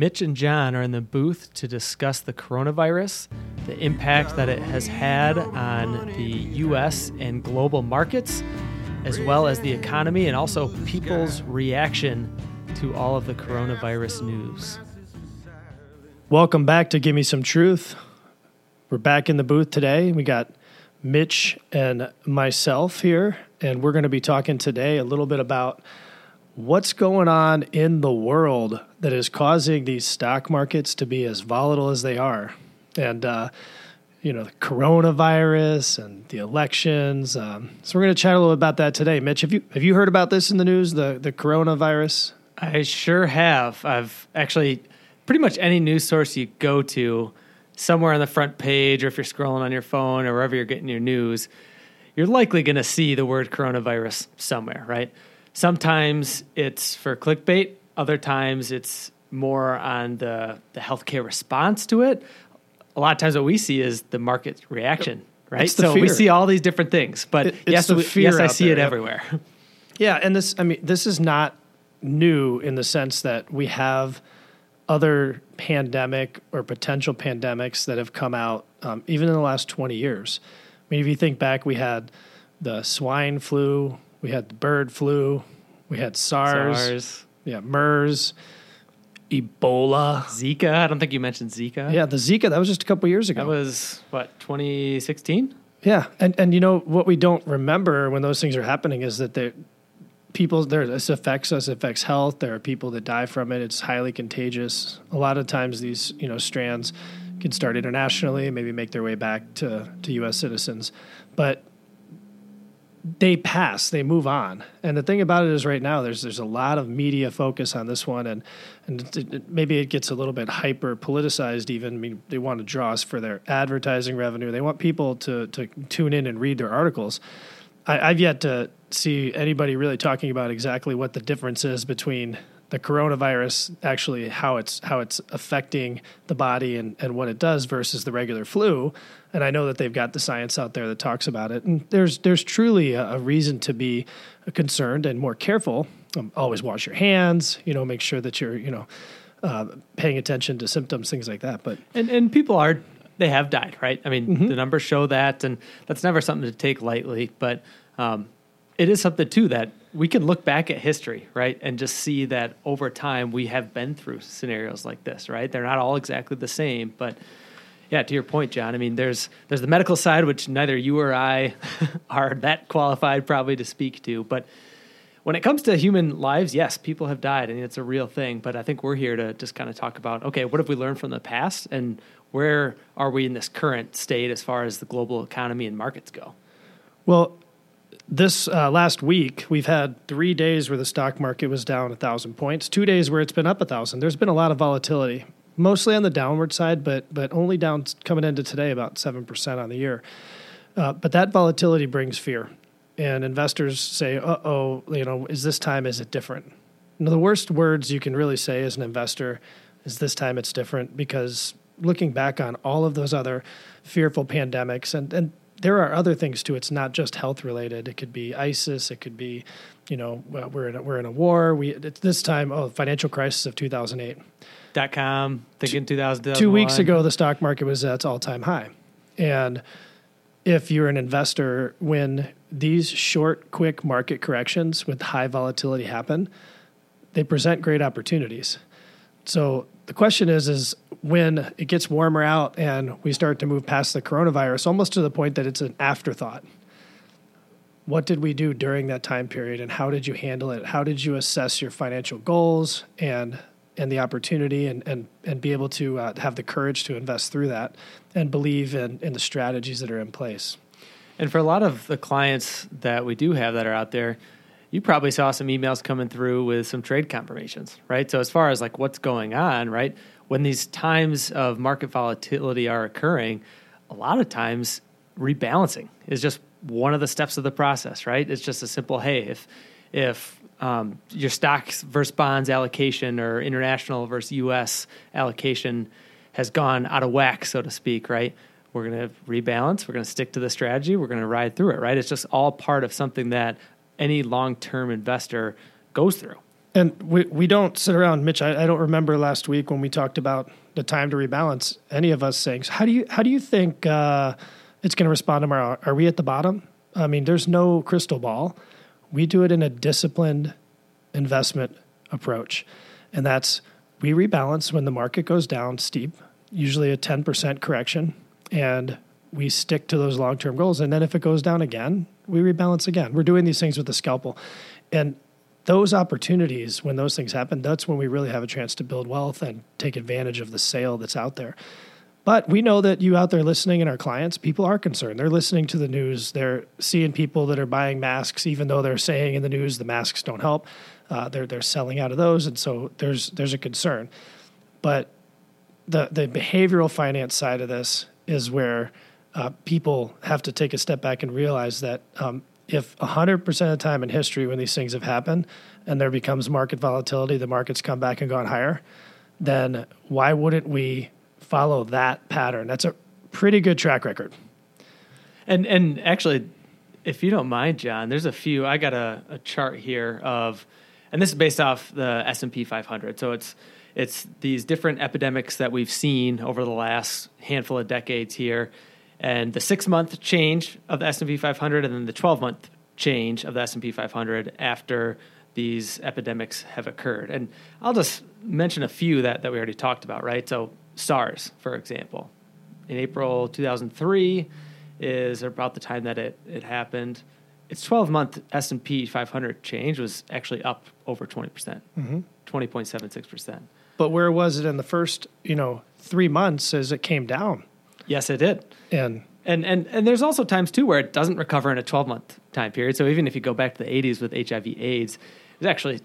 Mitch and John are in the booth to discuss the coronavirus, the impact that it has had on the U.S. and global markets, as well as the economy and also people's reaction to all of the coronavirus news. Welcome back to Give Me Some Truth. We're back in the booth today. We got Mitch and myself here, and we're going to be talking today a little bit about what's going on in the world that is causing these stock markets to be as volatile as they are. And, uh, you know, the coronavirus and the elections. Um, so we're going to chat a little about that today. Mitch, have you have you heard about this in the news, the, the coronavirus? I sure have. I've actually, pretty much any news source you go to, somewhere on the front page, or if you're scrolling on your phone or wherever you're getting your news, you're likely going to see the word coronavirus somewhere, right? Sometimes it's for clickbait, other times it's more on the, the healthcare response to it. A lot of times, what we see is the market reaction, right? So fear. we see all these different things, but It- yes, we- fear yes, I see there, it yep. everywhere. Yeah, and this I mean this is not new in the sense that we have other pandemic or potential pandemics that have come out um, even in the last 20 years. I mean if you think back we had the swine flu, we had the bird flu, we had SARS, SARS, yeah, MERS, Ebola. Zika. I don't think you mentioned Zika. Yeah, the Zika that was just a couple years ago. That was what 2016. Yeah, and and you know what we don't remember when those things are happening is that there people there this affects us, affects health. There are people that die from it. It's highly contagious. A lot of times these you know strands can start internationally, maybe make their way back to to U.S. citizens, but they pass, they move on. And the thing about it is, right now, there's there's a lot of media focus on this one, and and it, it- maybe it gets a little bit hyper politicized. Even I mean, they want to draw us for their advertising revenue. They want people to to tune in and read their articles. I, I've yet to see anybody really talking about exactly what the difference is between the coronavirus, actually how it's how it's affecting the body and, and what it does versus the regular flu. And I know that they've got the science out there that talks about it. And there's there's truly a, a reason to be concerned and more careful. Um, always wash your hands. You know, make sure that you're you know uh, paying attention to symptoms, things like that. But And and people are they have died, right? I mean, Mm-hmm. the numbers show that, and that's never something to take lightly. But um, it is something too that we can look back at history, right, and just see that over time we have been through scenarios like this, right? They're not all exactly the same, but yeah, to your point, John. I mean, there's there's the medical side, which neither you or I are that qualified probably to speak to, but when it comes to human lives, yes, people have died, and it's a real thing. But I think we're here to just kind of talk about okay, what have we learned from the past, and where are we in this current state as far as the global economy and markets go? Well, this uh, last week we've had three days where the stock market was down a thousand points, two days where it's been up a thousand. There's been a lot of volatility, mostly on the downward side, but but only down coming into today about seven percent on the year. Uh, but that volatility brings fear, and investors say, "Uh oh, you know, is this time is it different?" Now, the worst words you can really say as an investor is this time it's different because looking back on all of those other fearful pandemics and, and there are other things too. It's not just health related. It could be ISIS. It could be, you know, we're in a, we're in a war. We it's this time, oh, financial crisis of 2008. Dot com, thinking 2000, Two weeks ago, the stock market was at its all time high, and if you're an investor, when these short, quick market corrections with high volatility happen, they present great opportunities. So the question is, is when it gets warmer out and we start to move past the coronavirus, almost to the point that it's an afterthought. What did we do during that time period, and how did you handle it? How did you assess your financial goals and and the opportunity, and and and be able to uh, have the courage to invest through that and believe in in the strategies that are in place? And for a lot of the clients that we do have that are out there, you probably saw some emails coming through with some trade confirmations, right? So as far as like what's going on, right? When these times of market volatility are occurring, a lot of times rebalancing is just one of the steps of the process, right? It's just a simple, hey, if if um, your stocks versus bonds allocation or international versus U.S. allocation has gone out of whack, so to speak, right? We're going to rebalance. We're going to stick to the strategy. We're going to ride through it, right? It's just all part of something that any long term investor goes through. And we, we don't sit around, Mitch. I, I don't remember last week when we talked about the time to rebalance. Any of us saying, "How do you how do you think uh, it's going to respond tomorrow? Are we at the bottom?" I mean, there's no crystal ball. We do it in a disciplined investment approach, and that's we rebalance when the market goes down steep, usually a 10% correction, and we stick to those long term goals. And then if it goes down again, we rebalance again. We're doing these things with the scalpel. And those opportunities, when those things happen, that's when we really have a chance to build wealth and take advantage of the sale that's out there. But we know that you out there listening and our clients, people are concerned. They're listening to the news. They're seeing people that are buying masks, even though they're saying in the news the masks don't help. Uh, they're they're selling out of those, and so there's there's a concern. But the the behavioral finance side of this is where uh, people have to take a step back and realize that um, if 100% of the time in history when these things have happened and there becomes market volatility, the markets come back and gone higher, then why wouldn't we follow that pattern? That's a pretty good track record. And and actually, if you don't mind, John, there's a few. I got a, a chart here of, and this is based off the S and P 500. So it's it's these different epidemics that we've seen over the last handful of decades here and the six month change of the S&P 500 and then the 12 month change of the S&P 500 after these epidemics have occurred. And I'll just mention a few that, that we already talked about, right? So SARS, for example, in April 2003 is about the time that it, it happened. Its 12 month S&P 500 change was actually up over 20%, percent mm hmm 20.76%. But where was it in the first, you know, three months as it came down? Yes, it did. And and and and there's also times too where it doesn't recover in a 12 month time period. So even if you go back to the 80s with HIV/AIDS, it was actually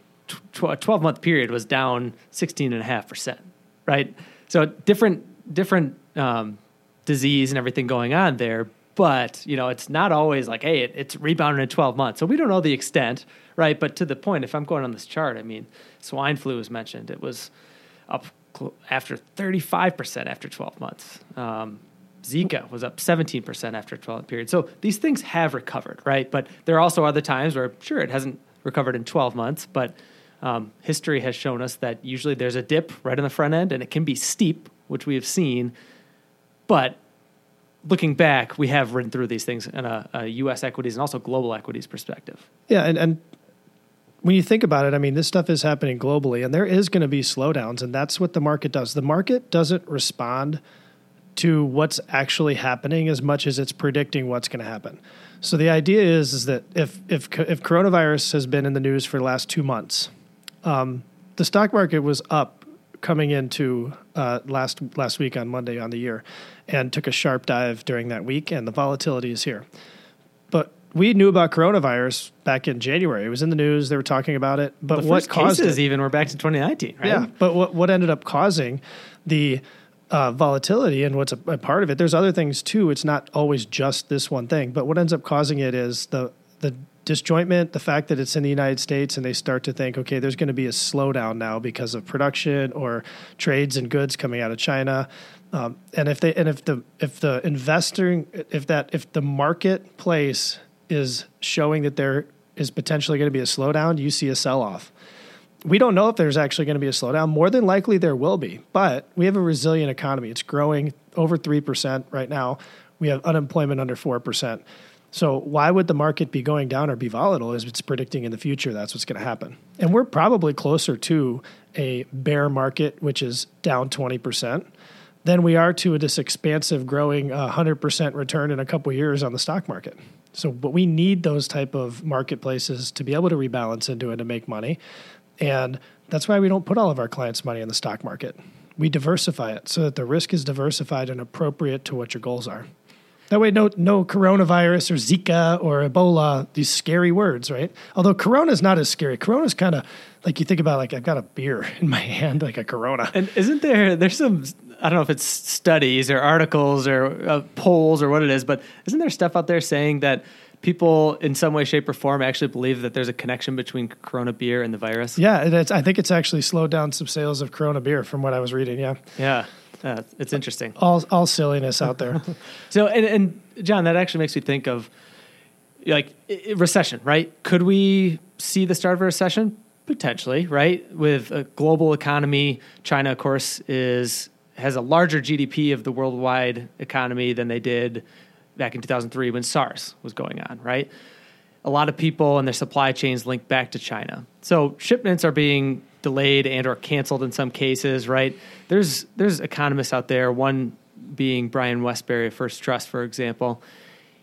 a 12 month period was down 16 and a half percent, right? So different different um, disease and everything going on there. But you know, it's not always like, hey, it, it's rebounded in 12 months. So we don't know the extent, right? But to the point, if I'm going on this chart, I mean, swine flu was mentioned. It was up after 35% after 12 months. Um, Zika was up 17% after a 12 month period. So these things have recovered, right? But there are also other times where, sure, it hasn't recovered in 12 months, but um, history has shown us that usually there's a dip right in the front end and it can be steep, which we have seen. But looking back, we have ridden through these things in a, a U.S. equities and also global equities perspective. Yeah, and, and when you think about it, I mean, this stuff is happening globally, and there is going to be slowdowns, and that's what the market does. The market doesn't respond to what's actually happening as much as it's predicting what's going to happen. So the idea is, is that if if if coronavirus has been in the news for the last two months, um, the stock market was up coming into uh, last last week on Monday on the year, and took a sharp dive during that week, and the volatility is here. But we knew about coronavirus back in January. It was in the news. They were talking about it. But the what caused cases it? Even we're back to 2019, right? Yeah. But what what ended up causing the uh, volatility and what's a, a, part of it. There's other things too. It's not always just this one thing. But what ends up causing it is the the disjointment, the fact that it's in the United States, and they start to think, okay, there's going to be a slowdown now because of production or trades and goods coming out of China. Um, and if they and if the if the investing if that if the marketplace is showing that there is potentially going to be a slowdown, you see a sell off we don't know if there's actually going to be a slowdown. More than likely, there will be. But we have a resilient economy. It's growing over 3% right now. We have unemployment under 4%. So, why would the market be going down or be volatile as it's predicting in the future that's what's going to happen? And we're probably closer to a bear market, which is down 20%, than we are to this expansive, growing uh, 100% return in a couple years on the stock market. So, but we need those type of marketplaces to be able to rebalance into it and make money. And that's why we don't put all of our clients' money in the stock market. We diversify it so that the risk is diversified and appropriate to what your goals are. That way, no, no coronavirus or Zika or Ebola, these scary words, right? Although Corona is not as scary. Corona is kind of like you think about, like I've got a beer in my hand, like a Corona. And isn't there, there's some, I don't know if it's studies or articles or uh, polls or what it is, but isn't there stuff out there saying that people in some way, shape, or form actually believe that there's a connection between Corona beer and the virus. Yeah, I think it's actually slowed down some sales of Corona beer from what I was reading. Yeah, yeah, uh, it's interesting. All all silliness out there. so, and, and John, that actually makes me think of like recession, right? Could we see the start of a recession? Potentially, right? With a global economy, China, of course, is has a larger GDP of the worldwide economy than they did back in 2003 when SARS was going on, right? A lot of people and their supply chains linked back to China. So shipments are being delayed and or canceled in some cases, right? There's there's economists out there, one being Brian Wesbury of First Trust, for example.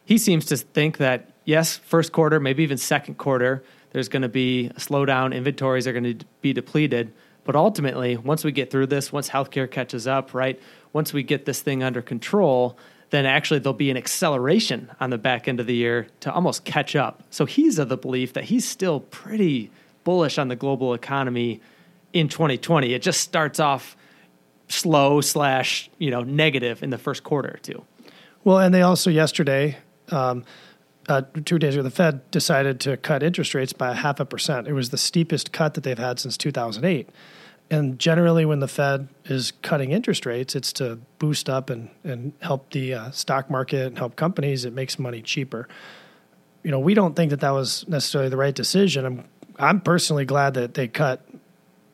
He seems to think that yes, first quarter, maybe even second quarter, there's going to be a slowdown. Inventories are going to be depleted. But ultimately, once we get through this, once healthcare catches up, right, once we get this thing under control, then actually there'll be an acceleration on the back end of the year to almost catch up. So he's of the belief that he's still pretty bullish on the global economy in 2020. It just starts off slow slash you know negative in the first quarter or two. Well, and they also yesterday um, uh, two days ago, the Fed decided to cut interest rates by a half a percent. It was the steepest cut that they've had since 2008. And generally, when the Fed is cutting interest rates, it's to boost up and, and help the uh, stock market and help companies. It makes money cheaper. You know, we don't think that that was necessarily the right decision. I'm I'm personally glad that they cut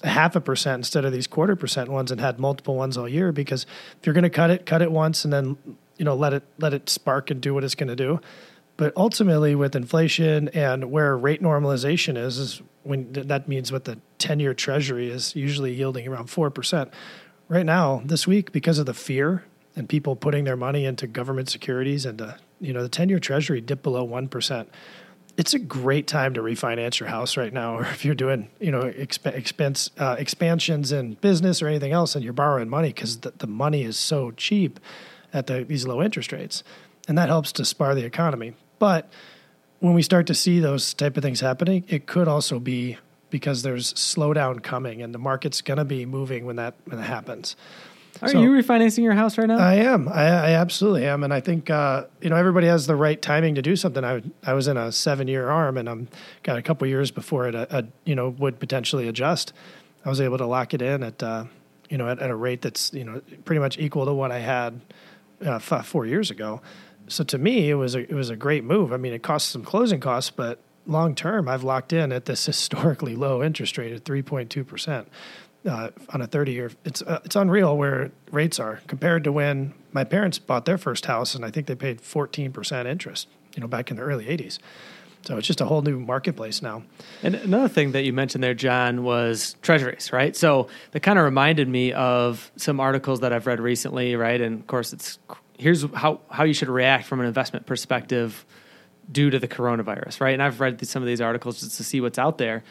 a half a percent instead of these quarter percent ones and had multiple ones all year. Because if you're going to cut it, cut it once and then you know let it let it spark and do what it's going to do. But ultimately, with inflation and where rate normalization is, is when that means what the 10 year treasury is usually yielding around 4%. Right now, this week, because of the fear and people putting their money into government securities and, you know, the 10 year treasury dipped below 1%. It's a great time to refinance your house right now, or if you're doing, you know, exp- expense uh, expansions in business or anything else, and you're borrowing money because the, the money is so cheap at the, these low interest rates, and that helps to spar the economy. But when we start to see those type of things happening, it could also be because there's slowdown coming and the market's going to be moving when that when that happens. Are so, you refinancing your house right now? I am. I, I absolutely am, and I think uh, you know everybody has the right timing to do something. I I was in a seven year arm, and I'm got a couple years before it. A, uh, you know would potentially adjust. I was able to lock it in at uh, you know at, at, a rate that's you know pretty much equal to what I had uh, f- four years ago so to me, it was a, it was a great move. I mean, it costs some closing costs, but long term, I've locked in at this historically low interest rate at 3.2 percent uh, on a 30 year. It's uh, it's unreal where rates are compared to when my parents bought their first house, and I think they paid 14 percent interest. You know, back in the early 80s. So it's just a whole new marketplace now. And another thing that you mentioned there, John, was treasuries, right? So that kind of reminded me of some articles that I've read recently, right? And of course, it's here's how, how you should react from an investment perspective due to the coronavirus, right? And I've read some of these articles just to see what's out there.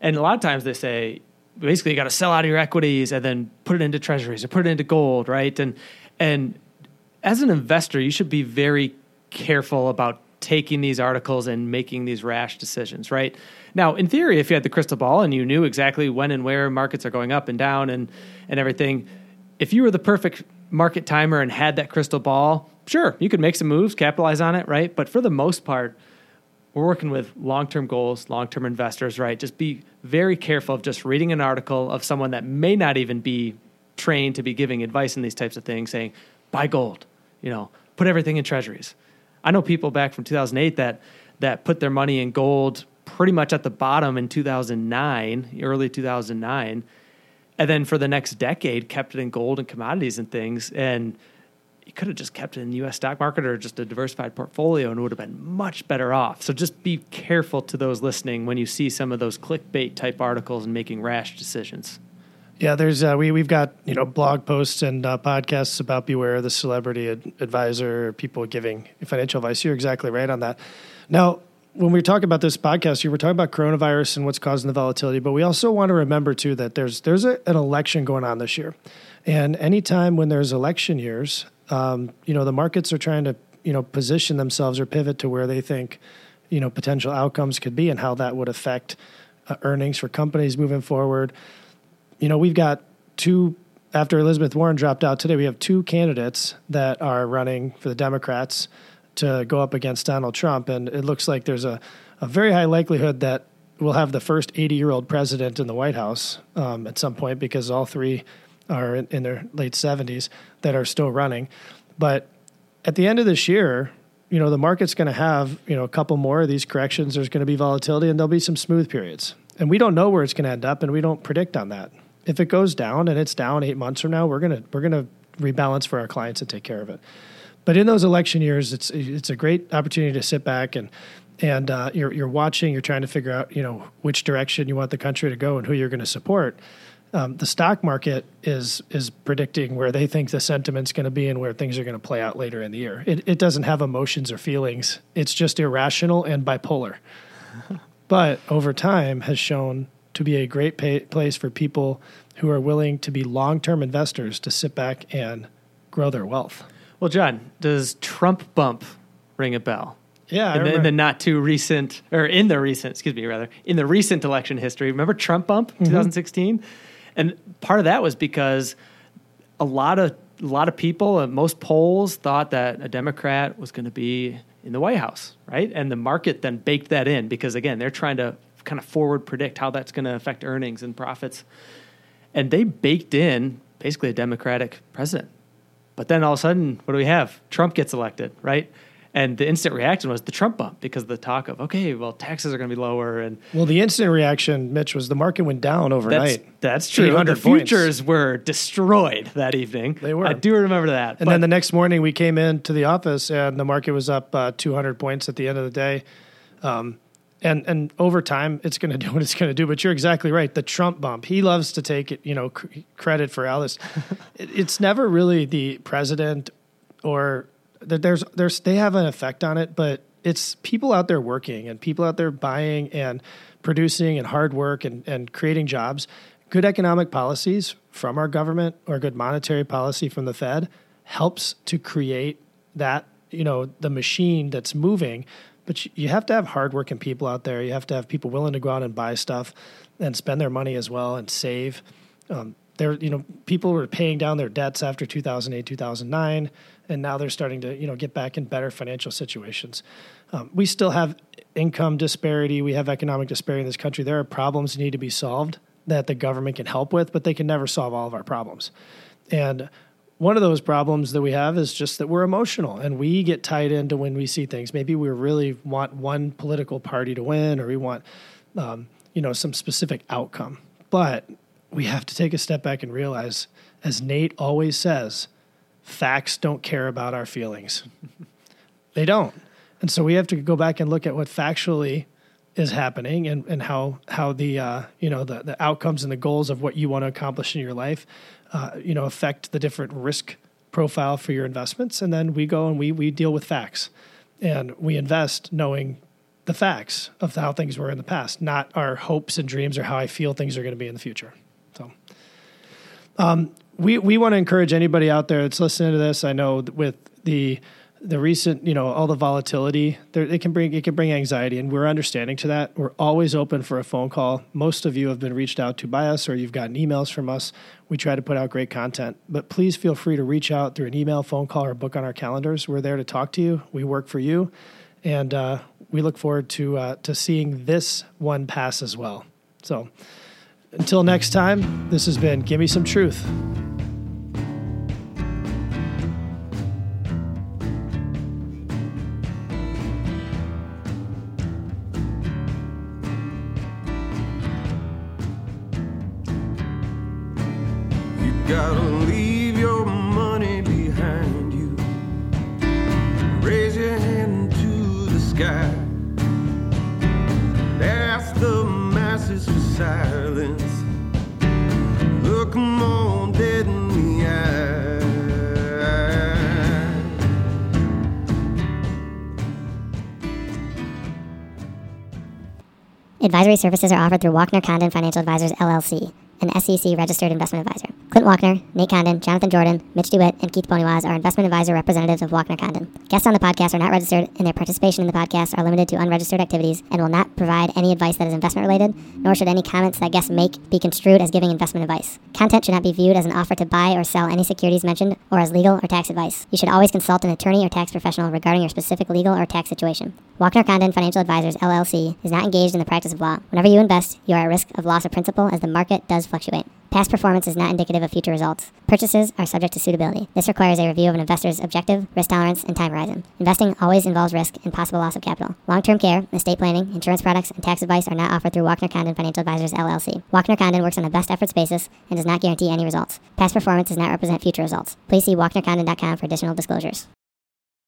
And a lot of times they say, basically, you got to sell out of your equities and then put it into treasuries or put it into gold, right? And, and as an investor, you should be very careful about taking these articles and making these rash decisions, right? Now, in theory, if you had the crystal ball and you knew exactly when and where markets are going up and down and, and everything, if you were the perfect market timer and had that crystal ball, sure, you could make some moves, capitalize on it, right? But for the most part, we're working with long-term goals, long-term investors, right? Just be very careful of just reading an article of someone that may not even be trained to be giving advice in these types of things, saying, buy gold, you know, put everything in treasuries. I know people back from 2008 that that put their money in gold pretty much at the bottom in 2009, early 2009, and then for the next decade kept it in gold and commodities and things and you could have just kept it in the US stock market or just a diversified portfolio and would have been much better off. So just be careful to those listening when you see some of those clickbait type articles and making rash decisions. Yeah, there's uh, we we've got you know blog posts and uh, podcasts about beware the celebrity ad- advisor, people giving financial advice. You're exactly right on that. Now, when we talk about this podcast, you were talking about coronavirus and what's causing the volatility, but we also want to remember too that there's there's a, an election going on this year, and anytime when there's election years, um, you know the markets are trying to you know position themselves or pivot to where they think you know potential outcomes could be and how that would affect uh, earnings for companies moving forward. You know we've got two after Elizabeth Warren dropped out today. We have two candidates that are running for the Democrats to go up against Donald Trump. And it looks like there's a, a very high likelihood that we'll have the first 80 year old president in the White House um, at some point because all three are in, in, their late 70s that are still running. But at the end of this year, you know, the market's going to have, you know, a couple more of these corrections. There's going to be volatility and there'll be some smooth periods. and we don't know where it's going to end up, and we don't predict on that. If it goes down and it's down eight months from now, we're gonna we're gonna rebalance for our clients and take care of it. But in those election years, it's it's a great opportunity to sit back and and uh, you're you're watching, you're trying to figure out you know which direction you want the country to go and who you're going to support. Um, the stock market is is predicting where they think the sentiment's going to be and where things are going to play out later in the year. It, it doesn't have emotions or feelings. It's just irrational and bipolar. but over time, has shown to be a great pay, place for people who are willing to be long term investors to sit back and grow their wealth. Well, John, does Trump bump ring a bell? Yeah, in the, in the, not too recent, or in the recent, excuse me, rather, in the recent election history. Remember Trump bump, mm-hmm. 2016, and part of that was because a lot of a lot of people, most polls thought that a Democrat was going to be in the White House, right? And the market then baked that in because again, they're trying to kind of forward predict how that's going to affect earnings and profits, and they baked in basically a Democratic president. But then all of a sudden, what do we have? Trump gets elected, right? And the instant reaction was the Trump bump because of the talk of okay, well, taxes are going to be lower, and well, the instant reaction, Mitch, was the market went down overnight. That's, that's true. The futures were destroyed that evening. They were. I do remember that. And then the next morning, we came into the office, and the market was up uh, 200 points at the end of the day. Um, and and over time it's going to do what it's going to do but you're exactly right. The trump bump he loves to take it you know credit for all this it's never really the president or that there's there's they have an effect on it but it's people out there working and people out there buying and producing and hard work and, and creating jobs. Good economic policies from our government or good monetary policy from the fed helps to create that you know the machine that's moving but you have to have hardworking people out there. You have to have people willing to go out and buy stuff and spend their money as well and save. Um, there, you know, people were paying down their debts after 2008, 2009, and now they're starting to, you know, get back in better financial situations. Um, we still have income disparity. We have economic disparity in this country. There are problems that need to be solved that the government can help with, but they can never solve all of our problems. And one of those problems that we have is just that we're emotional and we get tied into when we see things. Maybe we really want one political party to win, or we want, um, you know, some specific outcome. But we have to take a step back and realize, as Nate always says, facts don't care about our feelings. they don't, and so we have to go back and look at what factually is happening and, and how how the uh, you know the, the outcomes and the goals of what you want to accomplish in your life uh, you know affect the different risk profile for your investments. And then we go and we we deal with facts. And we invest knowing the facts of how things were in the past not our hopes and dreams or how i feel things are going to be in the future. So um, we we want to encourage anybody out there that's listening to this. I know with the the recent, you know, all the volatility, it can bring it can bring anxiety, and we're understanding to that. We're always open for a phone call. Most of you have been reached out to by us, or you've gotten emails from us. We try to put out great content, but please feel free to reach out through an email, phone call, or book on our calendars. We're there to talk to you. We work for you, and uh, we look forward to uh, to seeing this one pass as well. So, until next time, this has been Give Me Some Truth. Raise your hand to the sky. Ask the masses for silence. Look them on dead in the eye. Advisory services are offered through Walkner Condon Financial Advisors LLC an SEC registered investment advisor. Clint Walkner, Nate Condon, Jonathan Jordan, Mitch DeWitt, and Keith Poniwaz are investment advisor representatives of Walkner Condon. Guests on the podcast are not registered, and their participation in the podcast are limited to unregistered activities and will not provide any advice that is investment related, nor should any comments that guests make be construed as giving investment advice. Content should not be viewed as an offer to buy or sell any securities mentioned or as legal or tax advice. You should always consult an attorney or tax professional regarding your specific legal or tax situation. Walkner Condon Financial Advisors LLC is not engaged in the practice of law. Whenever you invest, you are at risk of loss of principal as the market does fluctuate. Past performance is not indicative of future results. Purchases are subject to suitability. This requires a review of an investor's objective, risk tolerance, and time horizon. Investing always involves risk and possible loss of capital. Long-term care, estate planning, insurance products, and tax advice are not offered through Walkner Condon Financial Advisors LLC. Walkner Condon works on a best efforts basis and does not guarantee any results. Past performance does not represent future results. Please see walknercondon.com for additional disclosures.